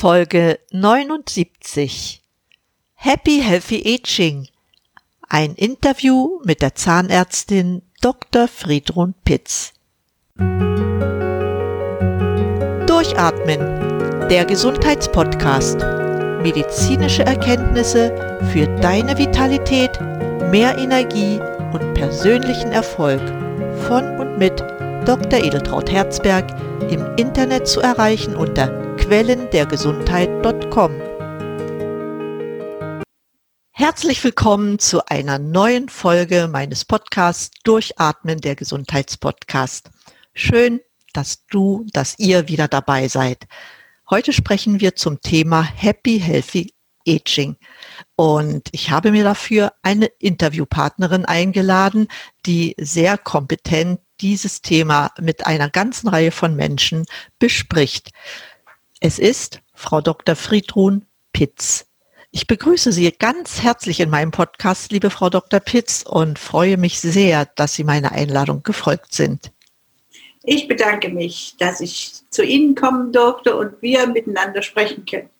Folge 79 Happy Healthy Aging. Ein Interview mit der Zahnärztin Dr. Friedrun Pitz. Durchatmen, der Gesundheitspodcast. Medizinische Erkenntnisse für deine Vitalität, mehr Energie und persönlichen Erfolg von und mit Dr. Edeltraut Herzberg im Internet zu erreichen unter quellendergesundheit.com. Herzlich willkommen zu einer neuen Folge meines Podcasts Durchatmen der Gesundheitspodcast. Schön, dass du, dass ihr wieder dabei seid. Heute sprechen wir zum Thema Happy Healthy Aging. Und ich habe mir dafür eine Interviewpartnerin eingeladen, die sehr kompetent dieses Thema mit einer ganzen Reihe von Menschen bespricht. Es ist Frau Dr. Friedrun Pitz. Ich begrüße Sie ganz herzlich in meinem Podcast, liebe Frau Dr. Pitz, und freue mich sehr, dass Sie meiner Einladung gefolgt sind. Ich bedanke mich, dass ich zu Ihnen kommen durfte und wir miteinander sprechen können.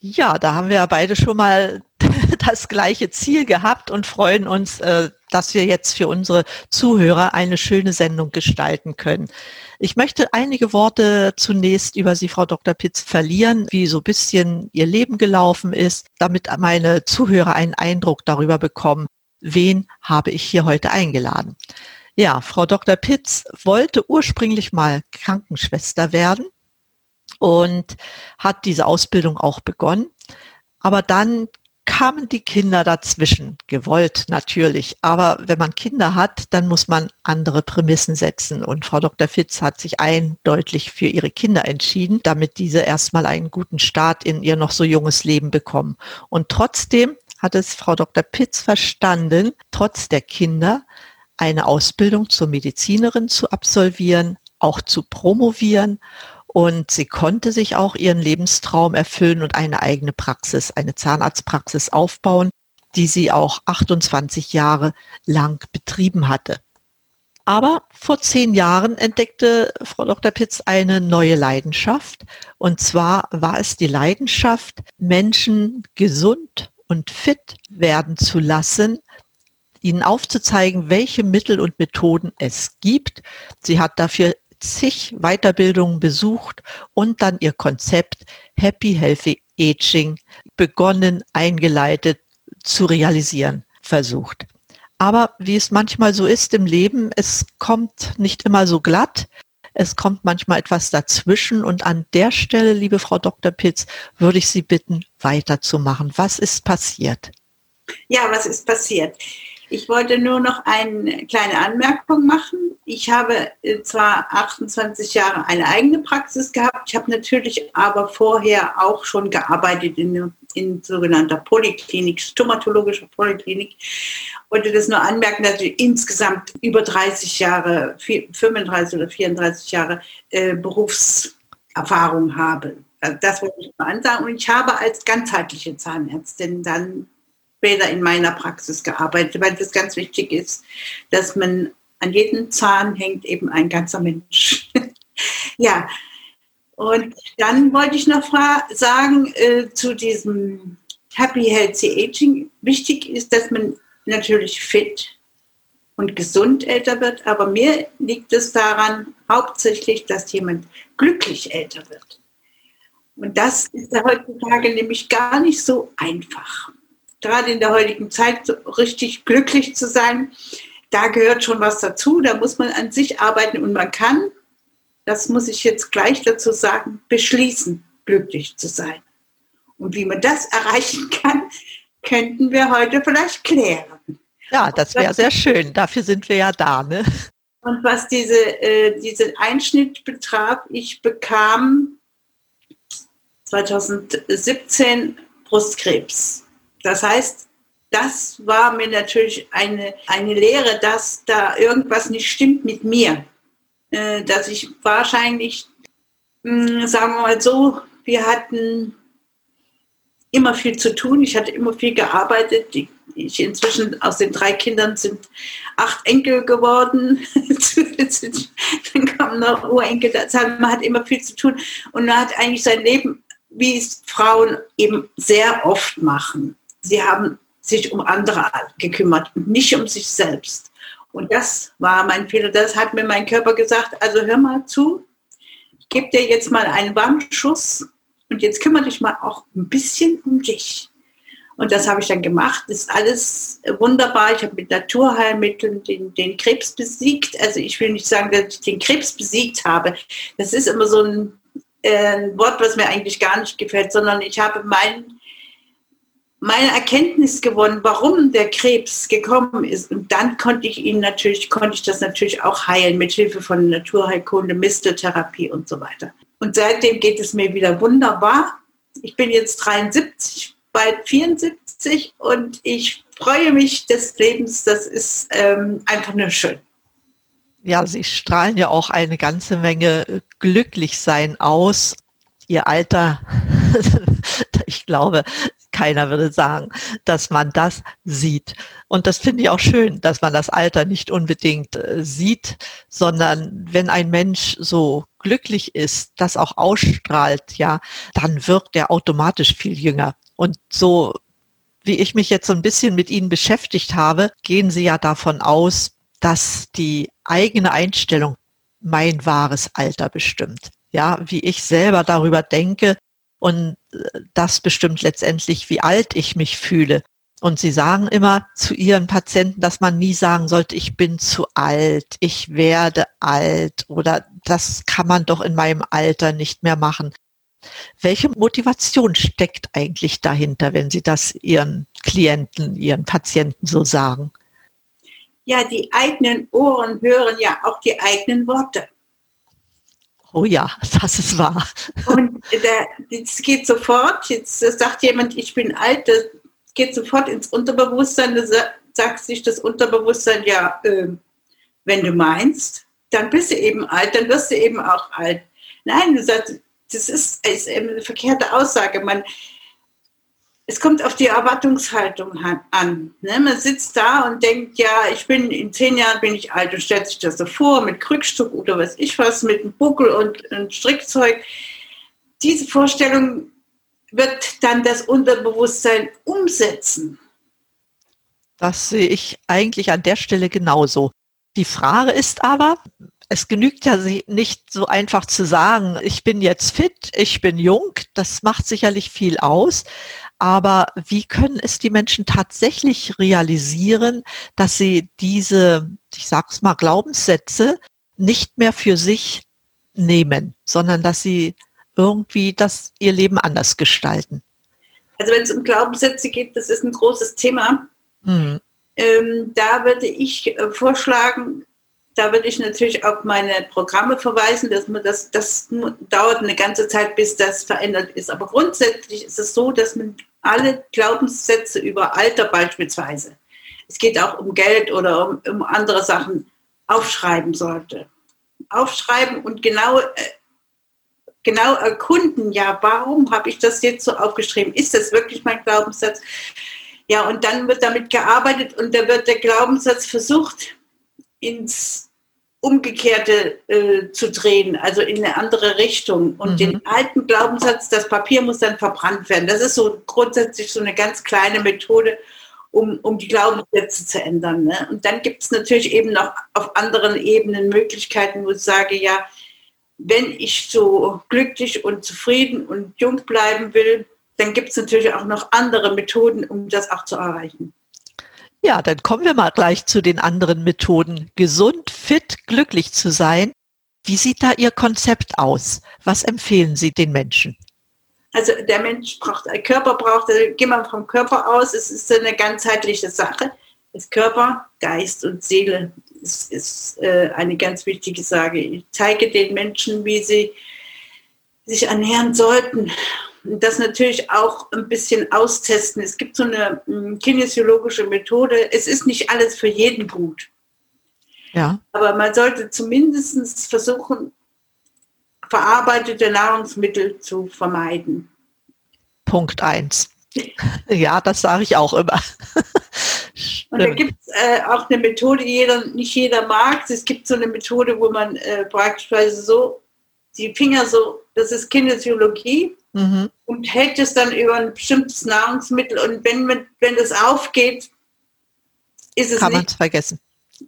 Ja, da haben wir ja beide schon mal das gleiche Ziel gehabt und freuen uns, äh, dass wir jetzt für unsere Zuhörer eine schöne Sendung gestalten können. Ich möchte einige Worte zunächst über Sie, Frau Dr. Pitz, verlieren, wie so ein bisschen Ihr Leben gelaufen ist, damit meine Zuhörer einen Eindruck darüber bekommen, wen habe ich hier heute eingeladen. Ja, Frau Dr. Pitz wollte ursprünglich mal Krankenschwester werden und hat diese Ausbildung auch begonnen. Aber dann kamen die Kinder dazwischen, gewollt natürlich. Aber wenn man Kinder hat, dann muss man andere Prämissen setzen. Und Frau Dr. Fitz hat sich eindeutig für ihre Kinder entschieden, damit diese erstmal einen guten Start in ihr noch so junges Leben bekommen. Und trotzdem hat es Frau Dr. Pitz verstanden, trotz der Kinder eine Ausbildung zur Medizinerin zu absolvieren, auch zu promovieren und sie konnte sich auch ihren Lebenstraum erfüllen und eine eigene Praxis, eine Zahnarztpraxis aufbauen, die sie auch 28 Jahre lang betrieben hatte. Aber vor zehn Jahren entdeckte Frau Dr. Pitz eine neue Leidenschaft. Und zwar war es die Leidenschaft, Menschen gesund und fit werden zu lassen, ihnen aufzuzeigen, welche Mittel und Methoden es gibt. Sie hat dafür zig Weiterbildungen besucht und dann ihr Konzept Happy Healthy Aging begonnen, eingeleitet zu realisieren versucht. Aber wie es manchmal so ist im Leben, es kommt nicht immer so glatt. Es kommt manchmal etwas dazwischen und an der Stelle, liebe Frau Dr. Pitz, würde ich Sie bitten, weiterzumachen. Was ist passiert? Ja, was ist passiert? Ich wollte nur noch eine kleine Anmerkung machen. Ich habe äh, zwar 28 Jahre eine eigene Praxis gehabt, ich habe natürlich aber vorher auch schon gearbeitet in, in sogenannter Poliklinik, stomatologischer Poliklinik. Ich wollte das nur anmerken, dass ich insgesamt über 30 Jahre, 35 oder 34 Jahre äh, Berufserfahrung habe. Also das wollte ich mal ansagen. Und ich habe als ganzheitliche Zahnärztin dann später in meiner Praxis gearbeitet, weil das ganz wichtig ist, dass man an jedem Zahn hängt eben ein ganzer Mensch. ja, und dann wollte ich noch sagen äh, zu diesem Happy Healthy Aging. Wichtig ist, dass man natürlich fit und gesund älter wird, aber mir liegt es daran hauptsächlich, dass jemand glücklich älter wird. Und das ist heutzutage nämlich gar nicht so einfach gerade in der heutigen Zeit so richtig glücklich zu sein, da gehört schon was dazu. Da muss man an sich arbeiten und man kann, das muss ich jetzt gleich dazu sagen, beschließen, glücklich zu sein. Und wie man das erreichen kann, könnten wir heute vielleicht klären. Ja, das wäre sehr schön. Dafür sind wir ja da. Ne? Und was diese, äh, diesen Einschnitt betraf, ich bekam 2017 Brustkrebs. Das heißt, das war mir natürlich eine, eine Lehre, dass da irgendwas nicht stimmt mit mir. Äh, dass ich wahrscheinlich, sagen wir mal so, wir hatten immer viel zu tun. Ich hatte immer viel gearbeitet. Ich inzwischen aus den drei Kindern sind acht Enkel geworden. Dann kommen noch Urenkel dazu. Man hat immer viel zu tun und man hat eigentlich sein Leben wie es Frauen eben sehr oft machen. Sie haben sich um andere gekümmert und nicht um sich selbst. Und das war mein Fehler. Das hat mir mein Körper gesagt, also hör mal zu, ich gebe dir jetzt mal einen Warnschuss und jetzt kümmere dich mal auch ein bisschen um dich. Und das habe ich dann gemacht. Das ist alles wunderbar. Ich habe mit Naturheilmitteln den, den Krebs besiegt. Also ich will nicht sagen, dass ich den Krebs besiegt habe. Das ist immer so ein, äh, Wort, was mir eigentlich gar nicht gefällt, sondern ich habe mein, meine Erkenntnis gewonnen, warum der Krebs gekommen ist. Und dann konnte ich ihn natürlich, konnte ich das natürlich auch heilen mit Hilfe von Naturheilkunde, Misteltherapie und so weiter. Und seitdem geht es mir wieder wunderbar. Ich bin jetzt 73, bald 74 und ich freue mich des Lebens. Das ist ähm, einfach nur schön. Ja, Sie strahlen ja auch eine ganze Menge Glücklichsein aus. Ihr Alter, ich glaube, keiner würde sagen, dass man das sieht. Und das finde ich auch schön, dass man das Alter nicht unbedingt äh, sieht, sondern wenn ein Mensch so glücklich ist, das auch ausstrahlt, ja, dann wirkt er automatisch viel jünger. Und so wie ich mich jetzt so ein bisschen mit Ihnen beschäftigt habe, gehen Sie ja davon aus, dass die eigene Einstellung mein wahres Alter bestimmt. Ja, wie ich selber darüber denke, und äh, das bestimmt letztendlich, wie alt ich mich fühle. Und sie sagen immer zu ihren Patienten, dass man nie sagen sollte, ich bin zu alt, ich werde alt oder das kann man doch in meinem Alter nicht mehr machen. Welche Motivation steckt eigentlich dahinter, wenn Sie das Ihren Klienten, Ihren Patienten so sagen? Ja, die eigenen Ohren hören ja auch die eigenen Worte. Oh ja, das ist wahr. Und es geht sofort, jetzt sagt jemand, ich bin alt, das geht sofort ins Unterbewusstsein, da sagt sich das Unterbewusstsein, ja, äh, wenn du meinst, dann bist du eben alt, dann wirst du eben auch alt. Nein, du sagst, das ist, ist eine verkehrte Aussage. Man, es kommt auf die Erwartungshaltung an. Ne? Man sitzt da und denkt, ja, ich bin in zehn Jahren bin ich alt und stellt sich das so vor mit Krückstock oder was ich was, mit einem Buckel und, und Strickzeug. Diese Vorstellung wird dann das Unterbewusstsein umsetzen. Das sehe ich eigentlich an der Stelle genauso. Die Frage ist aber, es genügt ja nicht so einfach zu sagen, ich bin jetzt fit, ich bin jung, das macht sicherlich viel aus, aber wie können es die Menschen tatsächlich realisieren, dass sie diese, ich sag's mal, Glaubenssätze nicht mehr für sich nehmen, sondern dass sie irgendwie das ihr Leben anders gestalten? Also wenn es um Glaubenssätze geht, das ist ein großes Thema. Mhm. Ähm, da würde ich äh, vorschlagen, da würde ich natürlich auf meine Programme verweisen, dass man das, das dauert eine ganze Zeit, bis das verändert ist. Aber grundsätzlich ist es so, dass man alle Glaubenssätze über Alter beispielsweise, es geht auch um Geld oder um, um andere Sachen, aufschreiben sollte. Aufschreiben und genau, äh, genau erkunden, ja, warum habe ich das jetzt so aufgeschrieben? Ist das wirklich mein Glaubenssatz? Ja, und dann wird damit gearbeitet und da wird der Glaubenssatz versucht, ins Umgekehrte äh, zu drehen, also in eine andere Richtung. Und mhm. den alten Glaubenssatz, das Papier muss dann verbrannt werden. Das ist so grundsätzlich so eine ganz kleine Methode, um, um die Glaubenssätze zu ändern. Ne? Und dann gibt es natürlich eben noch auf anderen Ebenen Möglichkeiten, wo ich sage, ja, wenn ich so glücklich und zufrieden und jung bleiben will, dann gibt es natürlich auch noch andere Methoden, um das auch zu erreichen. Ja, dann kommen wir mal gleich zu den anderen Methoden. Gesund, fit, glücklich zu sein. Wie sieht da Ihr Konzept aus? Was empfehlen Sie den Menschen? Also der Mensch braucht, der Körper braucht, also gehen wir vom Körper aus, es ist eine ganzheitliche Sache. Das Körper, Geist und Seele ist, ist äh, eine ganz wichtige Sache. Ich zeige den Menschen, wie sie sich ernähren sollten das natürlich auch ein bisschen austesten. Es gibt so eine hm, kinesiologische Methode. Es ist nicht alles für jeden gut. Ja. Aber man sollte zumindest versuchen, verarbeitete Nahrungsmittel zu vermeiden. Punkt 1. Ja, das sage ich auch immer. Und da gibt es äh, auch eine Methode, die jeder, nicht jeder mag. Es gibt so eine Methode, wo man äh, praktisch so die Finger so, das ist Kinesiologie, mhm. und hält es dann über ein bestimmtes Nahrungsmittel und wenn, wenn das aufgeht, ist es Kann man es vergessen.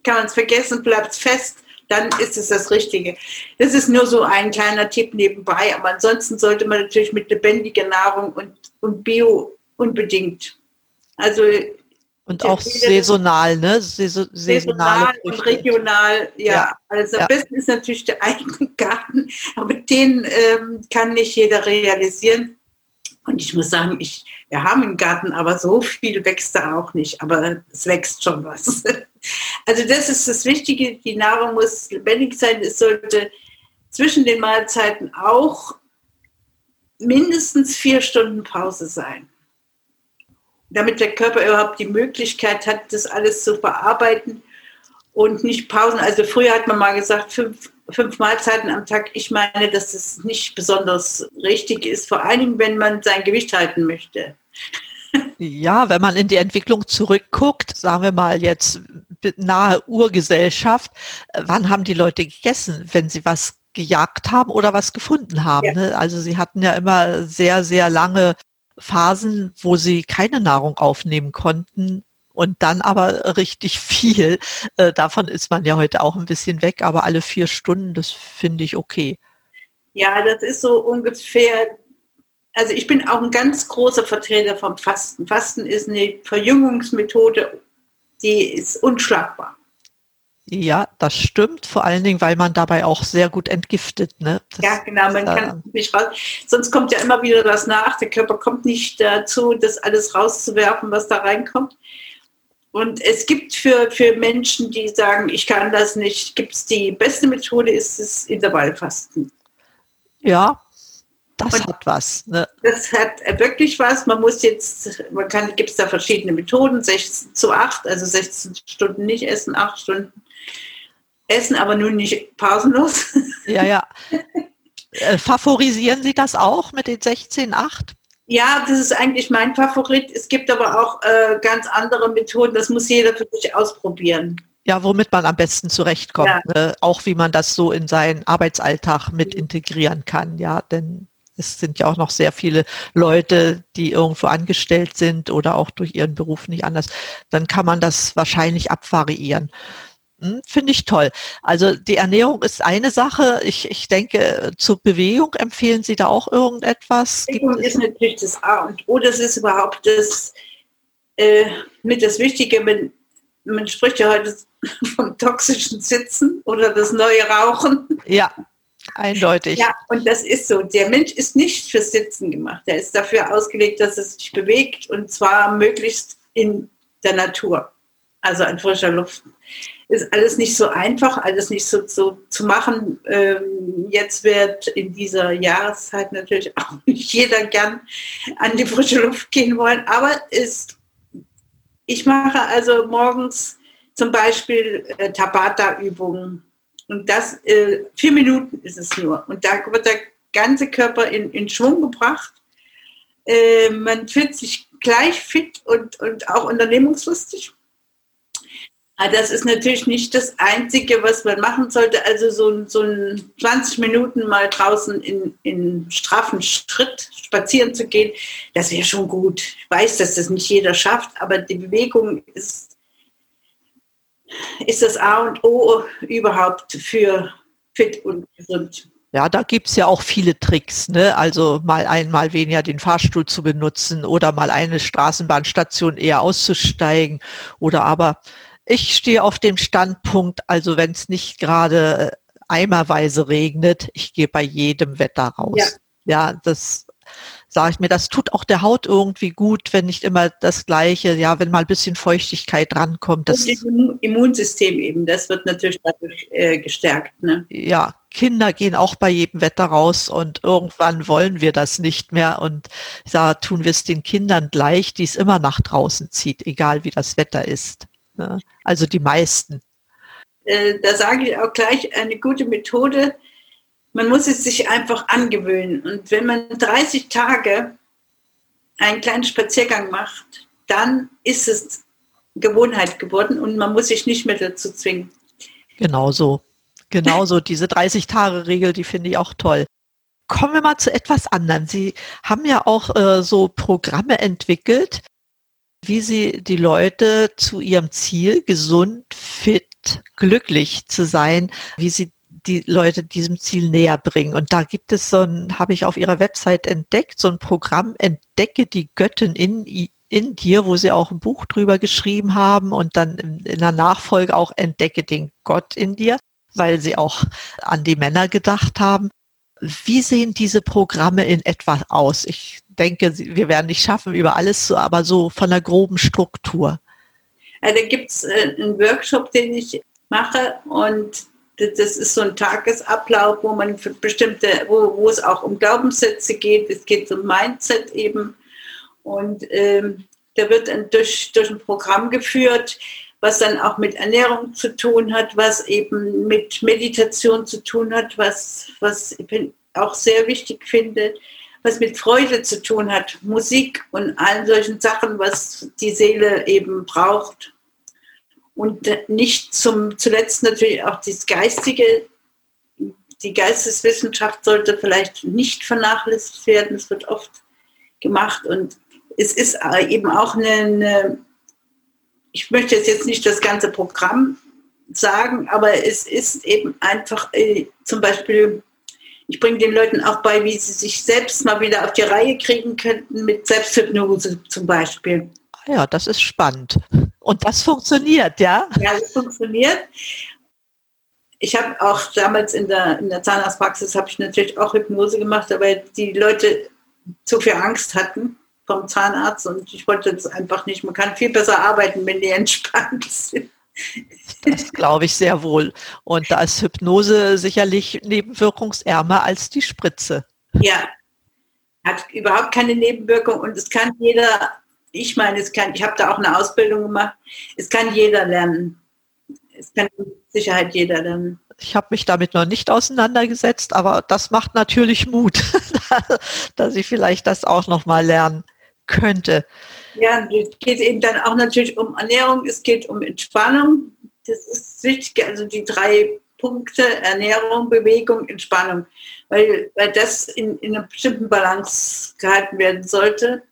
Kann man es vergessen, bleibt es fest, dann ist es das Richtige. Das ist nur so ein kleiner Tipp nebenbei, aber ansonsten sollte man natürlich mit lebendiger Nahrung und, und Bio unbedingt. Also und auch saisonal, ne? Saison, saisonal und regional, ja. ja. Also am ja. besten ist natürlich der eigene Garten, aber den ähm, kann nicht jeder realisieren. Und ich muss sagen, ich, wir haben einen Garten, aber so viel wächst da auch nicht. Aber es wächst schon was. Also das ist das Wichtige. Die Nahrung muss lebendig sein. Es sollte zwischen den Mahlzeiten auch mindestens vier Stunden Pause sein damit der Körper überhaupt die Möglichkeit hat, das alles zu verarbeiten und nicht Pausen. Also früher hat man mal gesagt, fünf, fünf Mahlzeiten am Tag. Ich meine, dass es nicht besonders richtig ist, vor allem wenn man sein Gewicht halten möchte. Ja, wenn man in die Entwicklung zurückguckt, sagen wir mal jetzt nahe Urgesellschaft, wann haben die Leute gegessen, wenn sie was gejagt haben oder was gefunden haben? Ja. Ne? Also sie hatten ja immer sehr, sehr lange Phasen, wo sie keine Nahrung aufnehmen konnten und dann aber richtig viel. Äh, davon ist man ja heute auch ein bisschen weg, aber alle vier Stunden, das finde ich okay. Ja, das ist so ungefähr. Also ich bin auch ein ganz großer Vertreter vom Fasten. Fasten ist eine Verjüngungsmethode, die ist unschlagbar. Ja, das stimmt, vor allen Dingen, weil man dabei auch sehr gut entgiftet. Ne? Das, ja, genau, man äh, kann nicht raus. Sonst kommt ja immer wieder was nach. Der Körper kommt nicht dazu, das alles rauszuwerfen, was da reinkommt. Und es gibt für, für Menschen, die sagen, ich kann das nicht, gibt es die beste Methode, ist das Intervallfasten. Ja, das und hat was. Ne? Das hat wirklich was. Man muss jetzt, man kann, gibt es da verschiedene Methoden, 16 zu 8, also 16 Stunden nicht essen, 8 Stunden essen, aber nun nicht pausenlos. Ja, ja. Äh, favorisieren Sie das auch mit den 16,8? Ja, das ist eigentlich mein Favorit. Es gibt aber auch äh, ganz andere Methoden. Das muss jeder für sich ausprobieren. Ja, womit man am besten zurechtkommt. Ja. Ne? Auch wie man das so in seinen Arbeitsalltag mit integrieren kann. Ja, denn es sind ja auch noch sehr viele Leute, die irgendwo angestellt sind oder auch durch ihren Beruf nicht anders. Dann kann man das wahrscheinlich abvariieren. Hm, finde ich toll. Also die Ernährung ist eine Sache. Ich, ich denke, zur Bewegung empfehlen Sie da auch irgendetwas? Bewegung ist natürlich das A und O. Das ist überhaupt das äh, mit das Wichtige. Man, man spricht ja heute vom toxischen Sitzen oder das neue Rauchen. Ja, eindeutig. Ja, und das ist so. Der Mensch ist nicht fürs Sitzen gemacht. Er ist dafür ausgelegt, dass er sich bewegt und zwar möglichst in der Natur, also an frischer Luft ist alles nicht so einfach, alles nicht so, so zu machen. Ähm, jetzt wird in dieser Jahreszeit natürlich auch nicht jeder gern an die frische Luft gehen wollen, aber ist, ich mache also morgens zum Beispiel äh, Tabata-Übungen und das, äh, vier Minuten ist es nur und da wird der ganze Körper in, in Schwung gebracht. Äh, man fühlt sich gleich fit und, und auch unternehmungslustig. Ah, das ist natürlich nicht das Einzige, was man machen sollte. Also so, so ein 20 Minuten mal draußen in, in straffen Schritt spazieren zu gehen, das wäre schon gut. Ich weiß, dass das nicht jeder schafft, aber die Bewegung ist, ist das A und O überhaupt für fit und gesund. Ja, da gibt es ja auch viele Tricks, ne? Also mal einmal weniger den Fahrstuhl zu benutzen oder mal eine Straßenbahnstation eher auszusteigen oder aber ich stehe auf dem Standpunkt, also wenn es nicht gerade äh, eimerweise regnet, ich gehe bei jedem Wetter raus. Ja, ja das sage ich mir, das tut auch der Haut irgendwie gut, wenn nicht immer das Gleiche, ja, wenn mal ein bisschen Feuchtigkeit drankommt. Das Und Immunsystem eben, das wird natürlich dadurch äh, gestärkt. Ne? Ja, Kinder gehen auch bei jedem Wetter raus und irgendwann wollen wir das nicht mehr und da tun wir es den Kindern gleich, die es immer nach draußen zieht, egal wie das Wetter ist. Ne? Also die meisten. Äh, da sage ich auch gleich eine gute Methode. Man muss es sich einfach angewöhnen. Und wenn man 30 Tage einen kleinen Spaziergang macht, dann ist es Gewohnheit geworden und man muss sich nicht mehr dazu zwingen. Genauso. Genauso. Diese 30-Tage-Regel, die finde ich auch toll. kommen wir mal zu etwas anderem. Sie haben ja auch äh, so Programme entwickelt, wie Sie die Leute zu ihrem Ziel, gesund, fit, glücklich zu sein, wie Sie die Leute diesem Ziel näher bringen. Und da gibt es so ein, habe ich auf Ihrer Website entdeckt, so ein Programm, Entdecke die Göttin in, in dir, wo Sie auch ein Buch drüber geschrieben haben und dann in, der Nachfolge auch Entdecke den Gott in dir, weil Sie auch an die Männer gedacht haben. Wie sehen diese Programme in etwa aus? Ich denke, wir werden nicht schaffen, über alles zu, aber so von der groben Struktur. Ja, da gibt es äh, einen Workshop, den ich mache und das ist so ein Tagesablauf, wo man für bestimmte, wo, wo es auch um Glaubenssätze geht, es geht um Mindset eben. Und ähm, da wird dann durch, durch ein Programm geführt, was dann auch mit Ernährung zu tun hat, was eben mit Meditation zu tun hat, was, was ich auch sehr wichtig finde, was mit Freude zu tun hat, Musik und allen solchen Sachen, was die Seele eben braucht. Und nicht zum, zuletzt natürlich auch das Geistige. Die Geisteswissenschaft sollte vielleicht nicht vernachlässigt werden. Es wird oft gemacht und es ist eben auch eine, eine ich möchte jetzt nicht das ganze Programm sagen, aber es ist eben einfach äh, zum Beispiel, ich bringe den Leuten auch bei, wie sie sich selbst mal wieder auf die Reihe kriegen könnten mit Selbsthypnose zum Beispiel. Ja, das ist spannend. Und das funktioniert, ja? Ja, das funktioniert. Ich habe auch damals in der, in der Zahnarztpraxis habe ich natürlich auch Hypnose gemacht, aber die Leute zu viel Angst hatten vom Zahnarzt und ich wollte es einfach nicht. Man kann viel besser arbeiten, wenn die entspannt sind. Das glaube ich sehr wohl. Und da ist Hypnose sicherlich nebenwirkungsärmer als die Spritze. Ja, hat überhaupt keine Nebenwirkung und es kann jeder, ich meine, es kann, ich habe da auch eine Ausbildung gemacht, es kann jeder lernen. Es kann mit Sicherheit jeder lernen. Ich habe mich damit noch nicht auseinandergesetzt, aber das macht natürlich Mut, dass ich vielleicht das auch noch mal lernen könnte. Ja, es geht eben dann auch natürlich um Ernährung, es geht um Entspannung. Das ist wichtig, also die drei Punkte Ernährung, Bewegung, Entspannung, weil, weil das in, in einer bestimmten Balance gehalten werden sollte.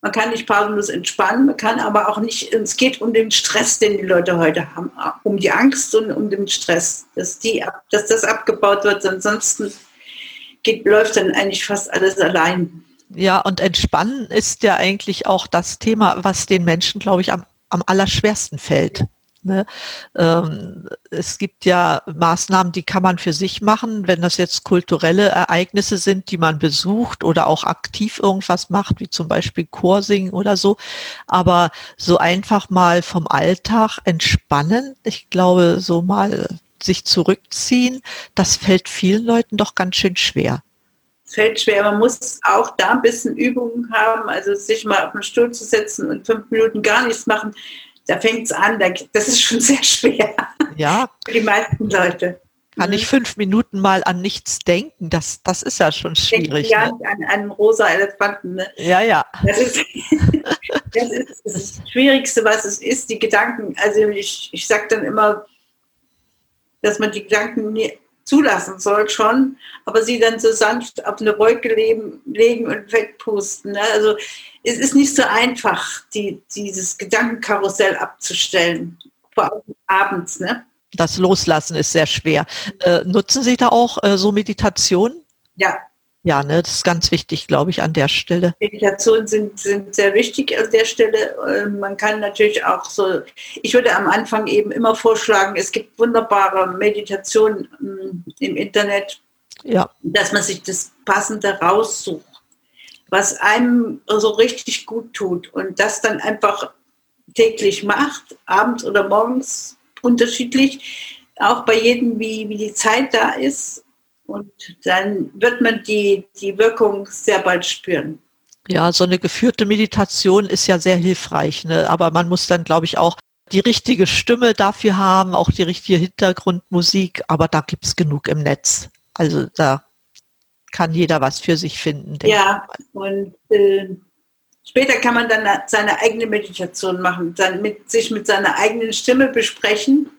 Man kann nicht pausenlos entspannen, man kann aber auch nicht, es geht um den Stress, den die Leute heute haben, um die Angst und um den Stress, dass, die, dass das abgebaut wird. Ansonsten geht, läuft dann eigentlich fast alles allein. Ja, und entspannen ist ja eigentlich auch das Thema, was den Menschen, glaube ich, am, am allerschwersten fällt. Ne? Ähm, es gibt ja Maßnahmen, die kann man für sich machen, wenn das jetzt kulturelle Ereignisse sind, die man besucht oder auch aktiv irgendwas macht, wie zum Beispiel Chorsingen oder so. Aber so einfach mal vom Alltag entspannen, ich glaube, so mal sich zurückziehen, das fällt vielen Leuten doch ganz schön schwer fällt schwer. Man muss auch da ein bisschen Übungen haben, also sich mal auf den Stuhl zu setzen und fünf Minuten gar nichts machen. Da fängt es an, das ist schon sehr schwer. Ja. Für die meisten Leute. Kann ich fünf Minuten mal an nichts denken? Das, das ist ja schon schwierig. Ja, ne? an einen rosa Elefanten. Ne? Ja, ja. Das ist, das ist, das Schwierigste, was es ist, die Gedanken. Also ich, ich sage dann immer, dass man die Gedanken nie, zulassen soll schon, aber sie dann so sanft auf eine Wolke leben, legen und wegpusten. Ne? Also es ist nicht so einfach, die, dieses Gedankenkarussell abzustellen, vor allem abends. Ne? Das Loslassen ist sehr schwer. Äh, nutzen Sie da auch äh, so Meditation? Ja, ja, ne, das ist ganz wichtig, glaube ich, an der Stelle. Meditationen sind, sind sehr wichtig an der Stelle. Ähm, man kann natürlich auch so, ich würde am Anfang eben immer vorschlagen, es gibt wunderbare Meditationen mm, im Internet, ja. dass man sich das Passende raussucht, was einem so richtig gut tut und das dann einfach täglich macht, abends oder morgens unterschiedlich, auch bei jedem, wie, wie die Zeit da ist und dann wird man die, die Wirkung sehr bald spüren. Ja, so eine geführte Meditation ist ja sehr hilfreich, ne? aber man muss dann, glaube ich, auch die richtige Stimme dafür haben, auch die richtige Hintergrundmusik, aber da gibt es genug im Netz. Also da kann jeder was für sich finden. Ja, und äh, später kann man dann seine eigene Meditation machen, dann mit sich mit seiner eigenen Stimme besprechen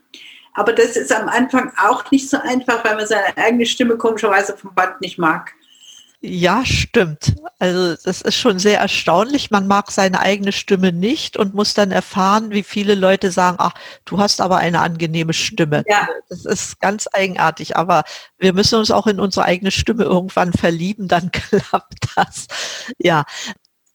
aber das ist am Anfang auch nicht so einfach, weil man seine eigene Stimme komischerweise vom Band nicht mag. Ja, stimmt. Also das ist schon sehr erstaunlich. Man mag seine eigene Stimme nicht und muss dann erfahren, wie viele Leute sagen, ach, du hast aber eine angenehme Stimme. Ja. Das ist ganz eigenartig, aber wir müssen uns auch in unsere eigene Stimme irgendwann verlieben, dann klappt das. Ja.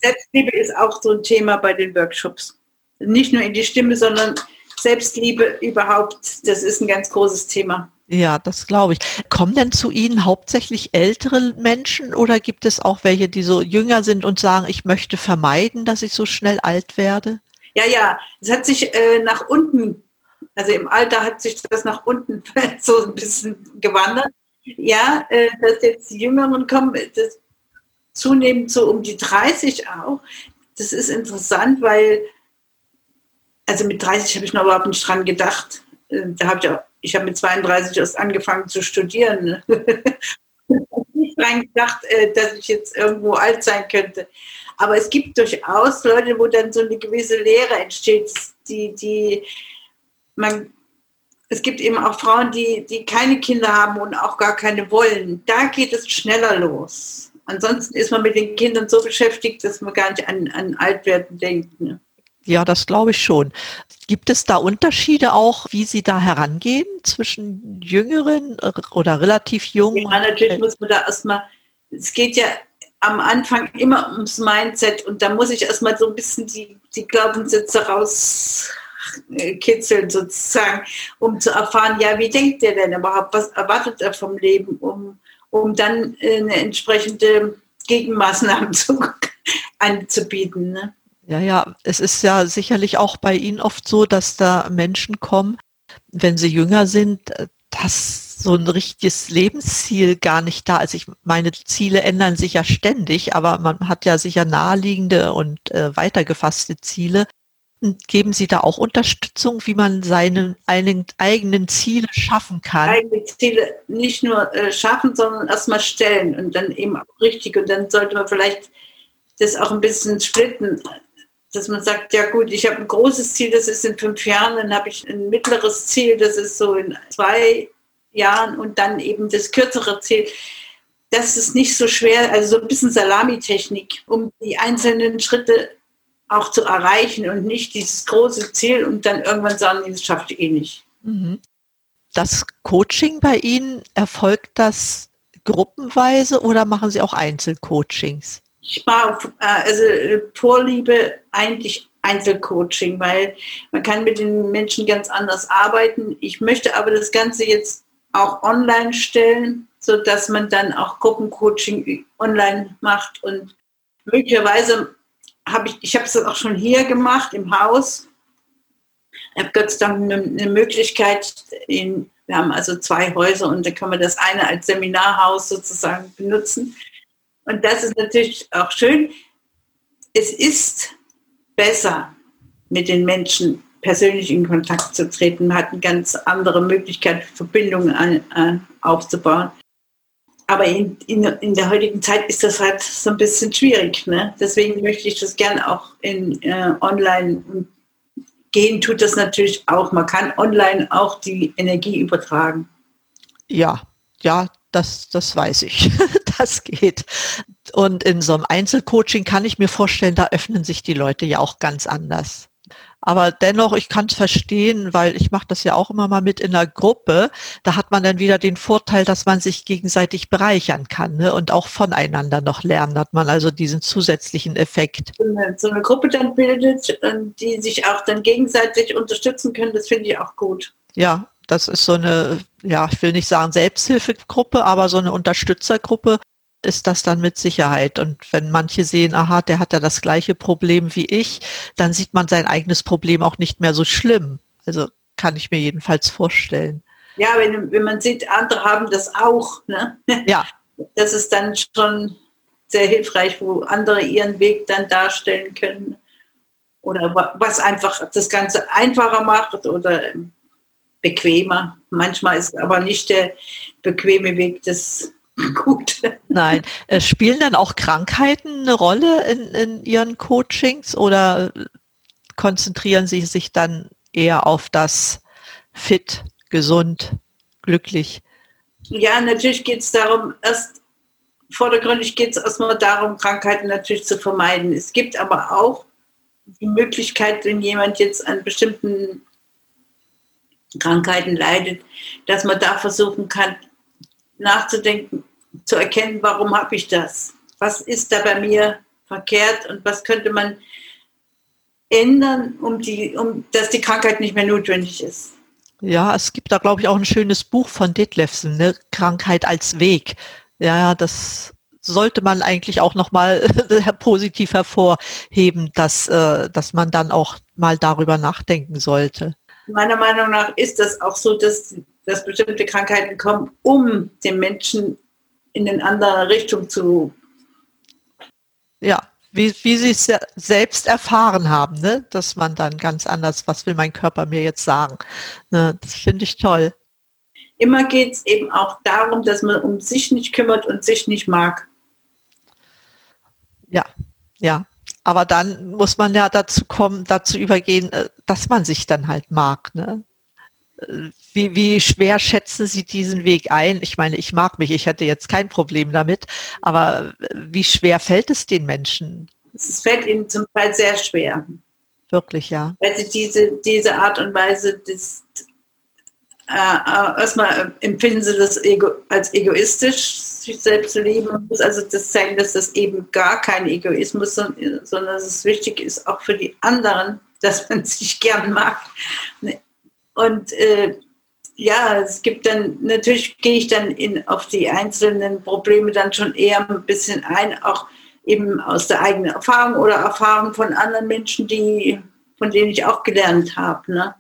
Selbstliebe ist auch so ein Thema bei den Workshops. Nicht nur in die Stimme, sondern Selbstliebe überhaupt, das ist ein ganz großes Thema. Ja, das glaube ich. Kommen denn zu Ihnen hauptsächlich ältere Menschen oder gibt es auch welche, die so jünger sind und sagen, ich möchte vermeiden, dass ich so schnell alt werde? Ja, ja, es hat sich äh, nach unten, also im Alter hat sich das nach unten so ein bisschen gewandert. Ja, äh, dass jetzt die Jüngeren kommen, das zunehmend so um die 30 auch. Das ist interessant, weil, also mit 30 habe ich noch überhaupt nicht dran gedacht. Äh, da habe ich auch ich habe mit 32 erst angefangen zu studieren. Nicht dran gedacht, äh, dass ich jetzt irgendwo alt sein könnte. Aber es gibt durchaus Leute, wo dann so eine gewisse Lehre entsteht, die, die man, es gibt eben auch Frauen, die, die keine Kinder haben und auch gar keine wollen. Da geht es schneller los. Ansonsten ist man mit den Kindern so beschäftigt, dass man gar nicht an, an Altwerden denkt. Ne? Ja, das glaube ich schon. Gibt es da Unterschiede auch, wie Sie da herangehen zwischen Jüngeren oder relativ jungen? Ja, natürlich muss man da erstmal, es geht ja am Anfang immer ums Mindset und da muss ich erstmal so ein bisschen die, die Glaubenssätze rauskitzeln sozusagen, um zu erfahren, ja, wie denkt der denn überhaupt, was erwartet er vom Leben, um, um dann eine entsprechende Gegenmaßnahmen zu, anzubieten. Ne? Ja, ja, es ist ja sicherlich auch bei Ihnen oft so, dass da Menschen kommen, wenn sie jünger sind, dass so ein richtiges Lebensziel gar nicht da ist. Ich meine, Ziele ändern sich ja ständig, aber man hat ja sicher naheliegende und äh, weitergefasste Ziele. Geben Sie da auch Unterstützung, wie man seine eigenen Ziele schaffen kann? Eigene Ziele nicht nur äh, schaffen, sondern erstmal stellen und dann eben auch richtig. Und dann sollte man vielleicht das auch ein bisschen splitten dass man sagt, ja gut, ich habe ein großes Ziel, das ist in fünf Jahren, dann habe ich ein mittleres Ziel, das ist so in zwei Jahren und dann eben das kürzere Ziel. Das ist nicht so schwer, also so ein bisschen Salamitechnik, um die einzelnen Schritte auch zu erreichen und nicht dieses große Ziel und dann irgendwann sagen, das schafft ihr eh nicht. Mhm. Das Coaching bei Ihnen, erfolgt das gruppenweise oder machen Sie auch Einzelcoachings? Ich war äh, also äh, Vorliebe eigentlich Einzelcoaching, weil man kann mit den Menschen ganz anders arbeiten. Ich möchte aber das Ganze jetzt auch online stellen, so dass man dann auch Gruppencoaching online macht und möglicherweise habe ich, ich habe es auch schon hier gemacht im Haus. Ich habe Gott sei Dank eine, Möglichkeit, in, wir haben also zwei Häuser und da kann man das eine als Seminarhaus sozusagen benutzen. Und das ist natürlich auch schön. Es ist besser, mit den Menschen persönlich in Kontakt zu treten. Man hat eine ganz andere Möglichkeit, Verbindungen äh, aufzubauen. Aber in, in, in, der heutigen Zeit ist das halt so ein bisschen schwierig. Ne? Deswegen möchte ich das gerne auch in äh, online gehen, tut das natürlich auch. Man kann online auch die Energie übertragen. Ja, ja, das, das weiß ich. das geht. Und in so einem Einzelcoaching kann ich mir vorstellen, da öffnen sich die Leute ja auch ganz anders. Aber dennoch, ich kann es verstehen, weil ich mache das ja auch immer mal mit in einer Gruppe. Da hat man dann wieder den Vorteil, dass man sich gegenseitig bereichern kann ne? und auch voneinander noch lernen. Hat man also diesen zusätzlichen Effekt. So eine Gruppe dann bildet, die sich auch dann gegenseitig unterstützen können, das finde ich auch gut. Ja, das ist so eine, ja, ich will nicht sagen Selbsthilfegruppe, aber so eine Unterstützergruppe ist das dann mit Sicherheit. Und wenn manche sehen, aha, der hat ja das gleiche Problem wie ich, dann sieht man sein eigenes Problem auch nicht mehr so schlimm. Also kann ich mir jedenfalls vorstellen. Ja, wenn, wenn man sieht, andere haben das auch. Ne? Ja. Das ist dann schon sehr hilfreich, wo andere ihren Weg dann darstellen können. Oder was einfach das Ganze einfacher macht oder bequemer. Manchmal ist aber nicht der bequeme Weg das Gute. Nein. Äh, spielen dann auch Krankheiten eine Rolle in, in Ihren Coachings oder konzentrieren Sie sich dann eher auf das fit, gesund, glücklich? Ja, natürlich geht es darum, erst vordergründig geht es erstmal darum, Krankheiten natürlich zu vermeiden. Es gibt aber auch die Möglichkeit, wenn jemand jetzt an bestimmten Krankheiten leidet, dass man da versuchen kann, nachzudenken, zu erkennen, warum habe ich das? Was ist da bei mir verkehrt und was könnte man ändern, um, die, um dass die Krankheit nicht mehr notwendig ist? Ja, es gibt da, glaube ich, auch ein schönes Buch von Detlefsen, ne? Krankheit als Weg. Ja, das sollte man eigentlich auch nochmal positiv hervorheben, dass, äh, dass man dann auch mal darüber nachdenken sollte. Meiner Meinung nach ist das auch so, dass, dass bestimmte Krankheiten kommen, um den Menschen in eine andere Richtung zu. Ja, wie, wie sie es selbst erfahren haben, ne? dass man dann ganz anders, was will mein Körper mir jetzt sagen. Ne? Das finde ich toll. Immer geht es eben auch darum, dass man um sich nicht kümmert und sich nicht mag. Ja, ja. Aber dann muss man ja dazu kommen, dazu übergehen, äh, dass man sich dann halt mag. Ne? Äh, wie, wie schwer schätzen Sie diesen Weg ein? Ich meine, ich mag mich, ich hätte jetzt kein Problem damit, aber äh, wie schwer fällt es den Menschen? Es fällt ihnen zum Teil sehr schwer. Wirklich, ja. Weil sie diese, diese Art und Weise des, äh, äh, erstmal empfinden sie das Ego, als egoistisch, sich selbst zu leben. Man muss also das zeigen, dass das eben gar kein Egoismus, ist, sondern dass es wichtig ist, auch für die anderen, dass man sich gern mag. Und äh, ja, es gibt dann, natürlich gehe ich dann in, auf die einzelnen Probleme dann schon eher ein bisschen ein, auch eben aus der eigenen Erfahrung oder Erfahrung von anderen Menschen, die, von denen ich auch gelernt habe. Ne?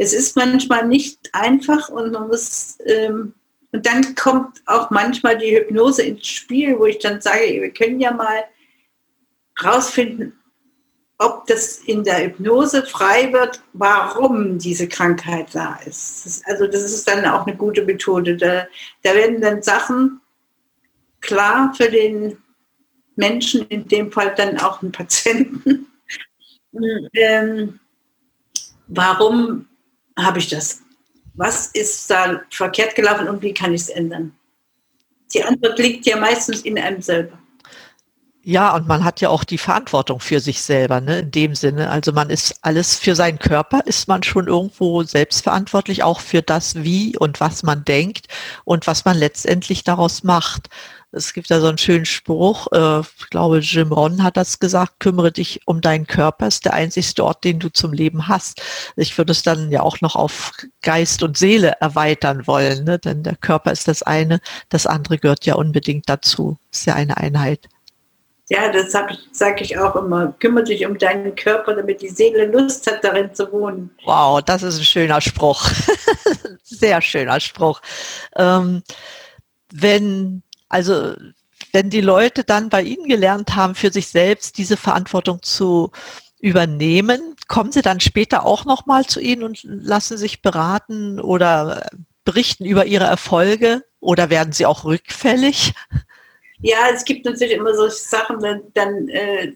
Es ist manchmal nicht einfach und man muss, ähm, und dann kommt auch manchmal die Hypnose ins Spiel, wo ich dann sage, wir können ja mal rausfinden, ob das in der Hypnose frei wird, warum diese Krankheit da ist. Also das ist dann auch eine gute Methode. Da, da werden dann Sachen klar für den Menschen, in dem Fall dann auch einen Patienten, ähm, warum habe ich das? Was ist da verkehrt gelaufen und wie kann ich es ändern? Die Antwort liegt ja meistens in einem selber. Ja, und man hat ja auch die Verantwortung für sich selber, ne, in dem Sinne. Also man ist alles für seinen Körper, ist man schon irgendwo selbstverantwortlich, auch für das, wie und was man denkt und was man letztendlich daraus macht. Es gibt da so einen schönen Spruch, äh, ich glaube, Jim Ron hat das gesagt, kümmere dich um deinen Körper, ist der einzigste Ort, den du zum Leben hast. Ich würde es dann ja auch noch auf Geist und Seele erweitern wollen, ne? denn der Körper ist das eine, das andere gehört ja unbedingt dazu, ist ja eine Einheit. Ja, das sage ich auch immer. Kümmere dich um deinen Körper, damit die Seele Lust hat, darin zu wohnen. Wow, das ist ein schöner Spruch. Sehr schöner Spruch. Ähm, wenn also wenn die Leute dann bei Ihnen gelernt haben, für sich selbst diese Verantwortung zu übernehmen, kommen sie dann später auch nochmal zu Ihnen und lassen sich beraten oder berichten über ihre Erfolge oder werden sie auch rückfällig? Ja, es gibt natürlich immer solche Sachen, dann, dann äh,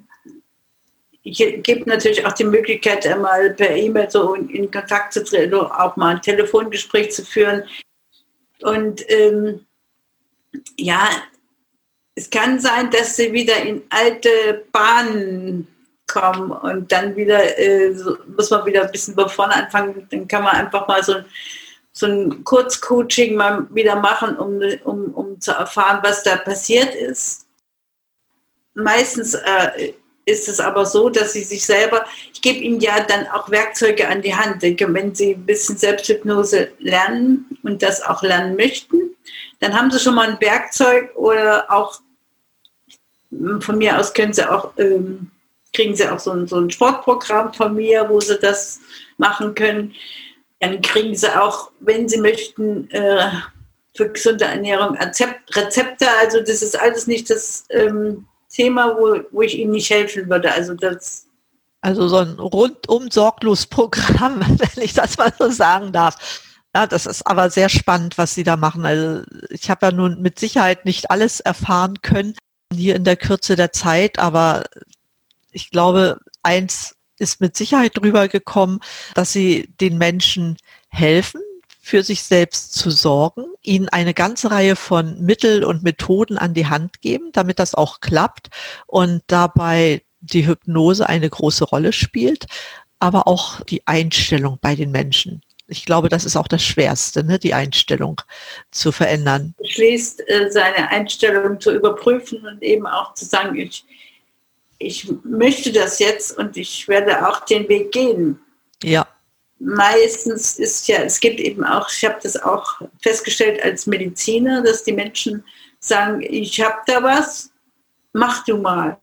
gibt natürlich auch die Möglichkeit, einmal per E-Mail so in, Kontakt zu treten auch mal ein Telefongespräch zu führen. Und ähm, ja, es kann sein, dass sie wieder in alte Bahnen kommen und dann wieder äh, so, muss man wieder ein bisschen von vorne anfangen. Dann kann man einfach mal so ein, so ein Kurzcoaching mal wieder machen, um, um, um zu erfahren, was da passiert ist. Meistens äh, ist es aber so, dass sie sich selber, ich gebe ihnen ja dann auch Werkzeuge an die Hand. Denke, wenn sie ein bisschen Selbsthypnose lernen und das auch lernen möchten, dann haben sie schon mal ein Werkzeug oder auch von mir aus können sie auch, ähm, kriegen sie auch so ein, so ein Sportprogramm von mir, wo sie das machen können. Dann kriegen sie auch, wenn sie möchten, äh, für gesunde Ernährung Rezepte. Also das ist alles nicht das ähm, Thema, wo, wo ich ihnen nicht helfen würde. Also das also so ein rundum sorglos Programm, wenn ich das mal so sagen darf. Ja, das ist aber sehr spannend, was Sie da machen. Also ich habe ja nun mit Sicherheit nicht alles erfahren können hier in der Kürze der Zeit, aber ich glaube, eins ist mit Sicherheit drüber gekommen, dass Sie den Menschen helfen, für sich selbst zu sorgen, ihnen eine ganze Reihe von Mittel und Methoden an die Hand geben, damit das auch klappt und dabei die Hypnose eine große Rolle spielt, aber auch die Einstellung bei den Menschen. Ich glaube, das ist auch das Schwerste, ne, die Einstellung zu verändern. Schließt äh, seine Einstellung zu überprüfen und eben auch zu sagen, ich, ich möchte das jetzt und ich werde auch den Weg gehen. Ja meistens ist ja, es gibt eben auch, ich habe das auch festgestellt als Mediziner, dass die Menschen sagen, ich habe da was, mach du mal.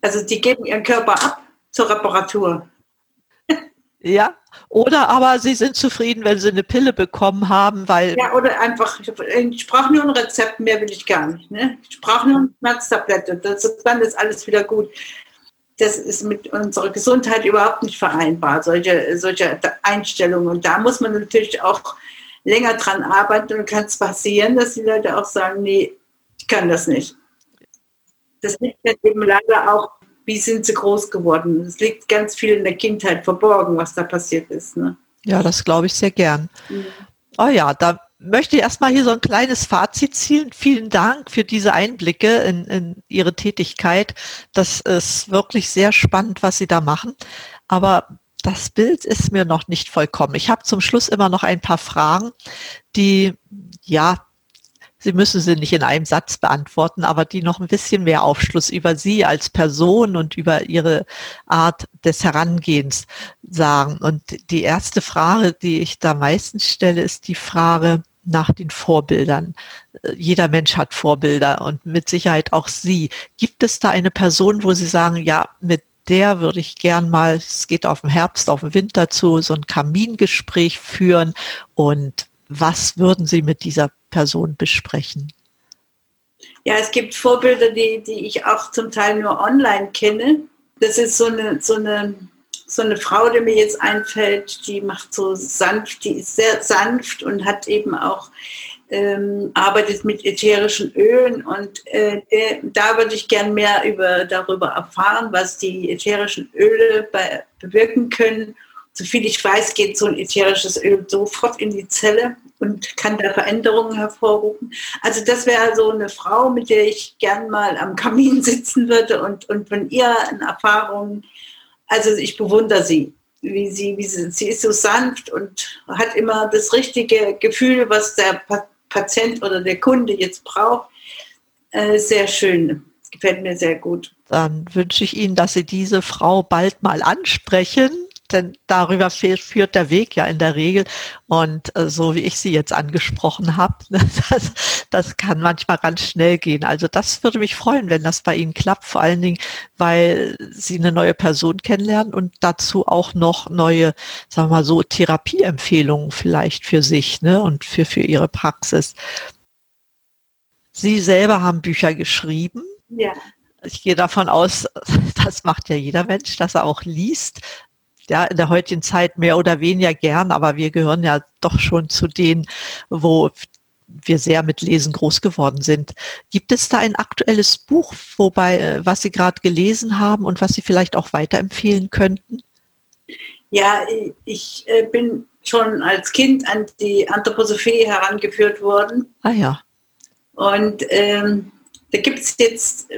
Also die geben ihren Körper ab zur Reparatur. Ja, oder aber sie sind zufrieden, wenn sie eine Pille bekommen haben, weil. Ja, oder einfach, ich brauche nur ein Rezept, mehr will ich gar nicht. Ne? Ich brauche nur eine Schmerztablette, das, dann ist alles wieder gut das ist mit unserer Gesundheit überhaupt nicht vereinbar, solche, solche Einstellungen. Und da muss man natürlich auch länger dran arbeiten und kann es passieren, dass die Leute auch sagen, nee, ich kann das nicht. Das liegt eben leider auch, wie sind sie groß geworden. Es liegt ganz viel in der Kindheit verborgen, was da passiert ist. Ne? Ja, das glaube ich sehr gern. Mhm. Oh ja, da möchte erstmal hier so ein kleines Fazit ziehen. Vielen Dank für diese Einblicke in, in Ihre Tätigkeit. Das ist wirklich sehr spannend, was Sie da machen. Aber das Bild ist mir noch nicht vollkommen. Ich habe zum Schluss immer noch ein paar Fragen, die, ja, Sie müssen sie nicht in einem Satz beantworten, aber die noch ein bisschen mehr Aufschluss über Sie als Person und über Ihre Art des Herangehens sagen. Und die erste Frage, die ich da meistens stelle, ist die Frage, nach den Vorbildern. Jeder Mensch hat Vorbilder und mit Sicherheit auch Sie. Gibt es da eine Person, wo Sie sagen, ja, mit der würde ich gern mal, es geht auf den Herbst, auf den Winter zu, so ein Kamingespräch führen und was würden Sie mit dieser Person besprechen? Ja, es gibt Vorbilder, die, die ich auch zum Teil nur online kenne. Das ist so eine, so eine so eine Frau, die mir jetzt einfällt, die macht so sanft, die ist sehr sanft und hat eben auch ähm, arbeitet mit ätherischen Ölen und äh, da würde ich gern mehr über, darüber erfahren, was die ätherischen Öle bei, bewirken können. Soviel ich weiß, geht so ein ätherisches Öl sofort in die Zelle und kann da Veränderungen hervorrufen. Also das wäre so eine Frau, mit der ich gern mal am Kamin sitzen würde und, und von ihren Erfahrungen also ich bewundere sie, wie sie, wie sie, sie ist so sanft und hat immer das richtige Gefühl, was der Patient oder der Kunde jetzt braucht. Äh, sehr schön, gefällt mir sehr gut. Dann wünsche ich Ihnen, dass Sie diese Frau bald mal ansprechen denn darüber führt der Weg ja in der Regel. Und äh, so wie ich sie jetzt angesprochen habe, das, das kann manchmal ganz schnell gehen. Also das würde mich freuen, wenn das bei Ihnen klappt, vor allen Dingen, weil Sie eine neue Person kennenlernen und dazu auch noch neue, sagen wir mal so, Therapieempfehlungen vielleicht für sich ne, und für, für Ihre Praxis. Sie selber haben Bücher geschrieben. Ja. Ich gehe davon aus, das macht ja jeder Mensch, dass er auch liest ja, in der heutigen Zeit mehr oder weniger gern, aber wir gehören ja doch schon zu denen, wo wir sehr mit Lesen groß geworden sind. Gibt es da ein aktuelles Buch, wobei, äh, was Sie gerade gelesen haben und was Sie vielleicht auch weiterempfehlen könnten? Ja, ich äh, bin schon als Kind an die Anthroposophie herangeführt worden. Ah ja. Und ähm, da gibt es jetzt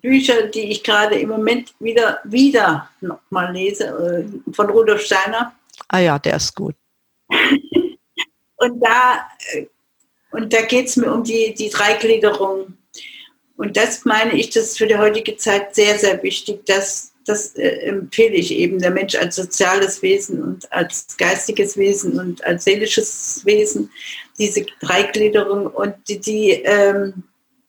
Bücher, die ich gerade im Moment wieder, wieder nochmal lese, äh, von Rudolf Steiner. Ah ja, der ist gut. und da, äh, und da geht es mir um die, die Dreigliederung. Und das meine ich, das ist für die heutige Zeit sehr, sehr wichtig. Das, das äh, empfehle ich eben, der Mensch als soziales Wesen und als geistiges Wesen und als seelisches Wesen, diese Dreigliederung und die, die ähm,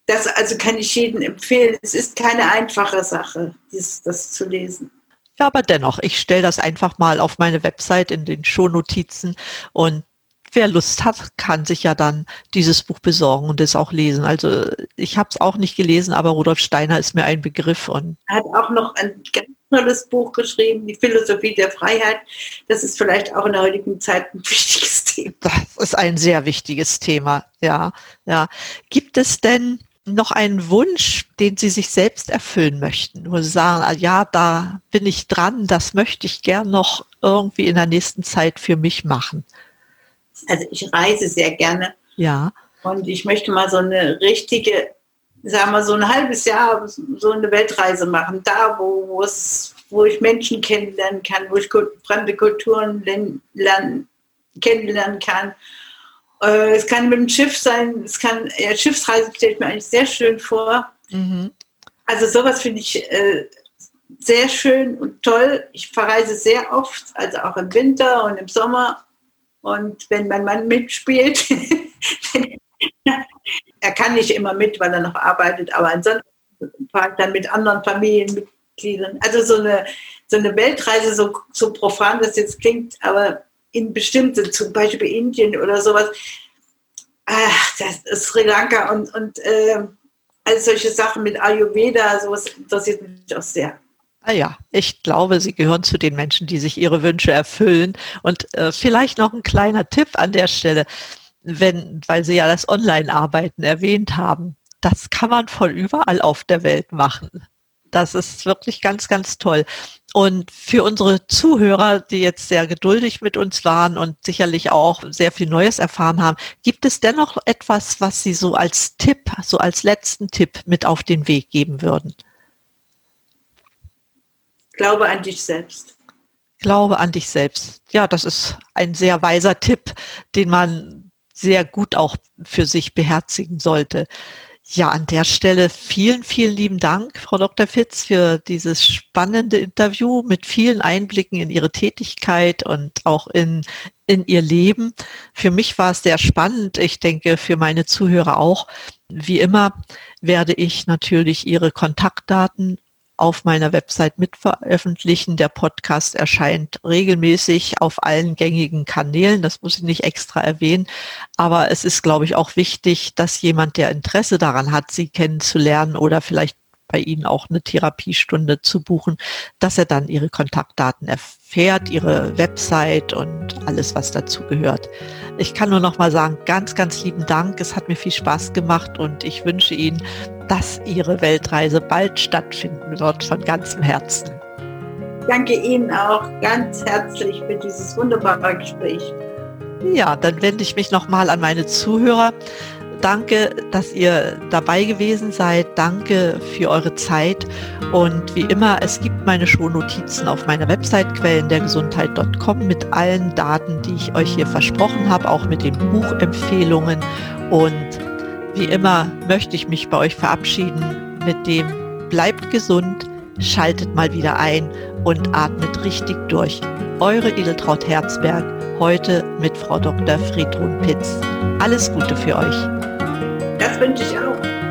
das also kann ich jedem empfehlen. Es ist keine einfache Sache, dies, das zu lesen. Ja, aber dennoch, ich stelle das einfach mal auf meine Website in den Shownotizen und wer Lust hat, kann sich ja dann dieses Buch besorgen und es auch lesen. Also ich habe es auch nicht gelesen, aber Rudolf Steiner ist mir ein Begriff. Und er hat auch noch ein ganz tolles Buch geschrieben, Die Philosophie der Freiheit. Das ist vielleicht auch in der heutigen Zeit ein wichtiges Thema. Das ist ein sehr wichtiges Thema, ja. ja. Gibt es denn noch einen Wunsch, den Sie sich selbst erfüllen möchten, wo Sie sagen, ah, ja, da bin ich dran, das möchte ich gern noch irgendwie in der nächsten Zeit für mich machen? Also ich reise sehr gerne. Ja. Und ich möchte mal so eine richtige, sagen wir so ein halbes Jahr so eine Weltreise machen. Da, wo, wo es, wo ich Menschen kennenlernen kann, wo ich fremde Kulturen lernen, kennenlernen kann. Äh, es kann mit dem Schiff sein, es kann, ja, Schiffsreise stelle ich mir eigentlich sehr schön vor. Mhm. Also sowas finde ich äh, sehr schön und toll. Ich verreise sehr oft, also auch im Winter und im Sommer. Und wenn mein Mann mitspielt, er kann nicht immer mit, weil er noch arbeitet, aber ansonsten fahre ich dann mit anderen Familienmitgliedern. Also so eine, so eine Weltreise, so, so profan das jetzt klingt, aber in bestimmte, zum Beispiel Indien oder sowas, ach, das ist Sri Lanka und, und äh, all solche Sachen mit Ayurveda, sowas interessiert mich auch sehr. Ah ja, ich glaube, Sie gehören zu den Menschen, die sich ihre Wünsche erfüllen. Und äh, vielleicht noch ein kleiner Tipp an der Stelle, wenn, weil Sie ja das Online-Arbeiten erwähnt haben. Das kann man von überall auf der Welt machen. Das ist wirklich ganz, ganz toll. Und für unsere Zuhörer, die jetzt sehr geduldig mit uns waren und sicherlich auch sehr viel Neues erfahren haben, gibt es dennoch etwas, was Sie so als Tipp, so als letzten Tipp mit auf den Weg geben würden? Glaube an dich selbst. Glaube an dich selbst. Ja, das ist ein sehr weiser Tipp, den man sehr gut auch für sich beherzigen sollte. Ja, an der Stelle vielen, vielen lieben Dank, Frau Dr. Fitz, für dieses spannende Interview mit vielen Einblicken in Ihre Tätigkeit und auch in, in Ihr Leben. Für mich war es sehr spannend. Ich denke, für meine Zuhörer auch. Wie immer werde ich natürlich Ihre Kontaktdaten auf meiner Website mitveröffentlichen. Der Podcast erscheint regelmäßig auf allen gängigen Kanälen. Das muss ich nicht extra erwähnen. Aber es ist, glaube ich, auch wichtig, dass jemand, der Interesse daran hat, Sie kennenzulernen oder vielleicht bei Ihnen auch eine Therapiestunde zu buchen, dass er dann Ihre Kontaktdaten erfährt, Ihre Website und alles, was dazu gehört. Ich kann nur noch mal sagen, ganz, ganz lieben Dank. Es hat mir viel Spaß gemacht und ich wünsche Ihnen, dass Ihre Weltreise bald stattfinden wird von ganzem Herzen. Danke Ihnen auch ganz herzlich für dieses wunderbare Gespräch. Ja, dann wende ich mich nochmal an meine Zuhörer. Danke, dass ihr dabei gewesen seid. Danke für eure Zeit. Und wie immer, es gibt meine Shownotizen auf meiner Website quellendergesundheit.com mit allen Daten, die ich euch hier versprochen habe, auch mit den Buchempfehlungen. Und wie immer möchte ich mich bei euch verabschieden mit dem bleibt gesund, schaltet mal wieder ein und atmet richtig durch. Eure Edeltraut Herzberg, heute mit Frau Dr. Friedrun Pitz. Alles Gute für euch. Das wünsche ich auch.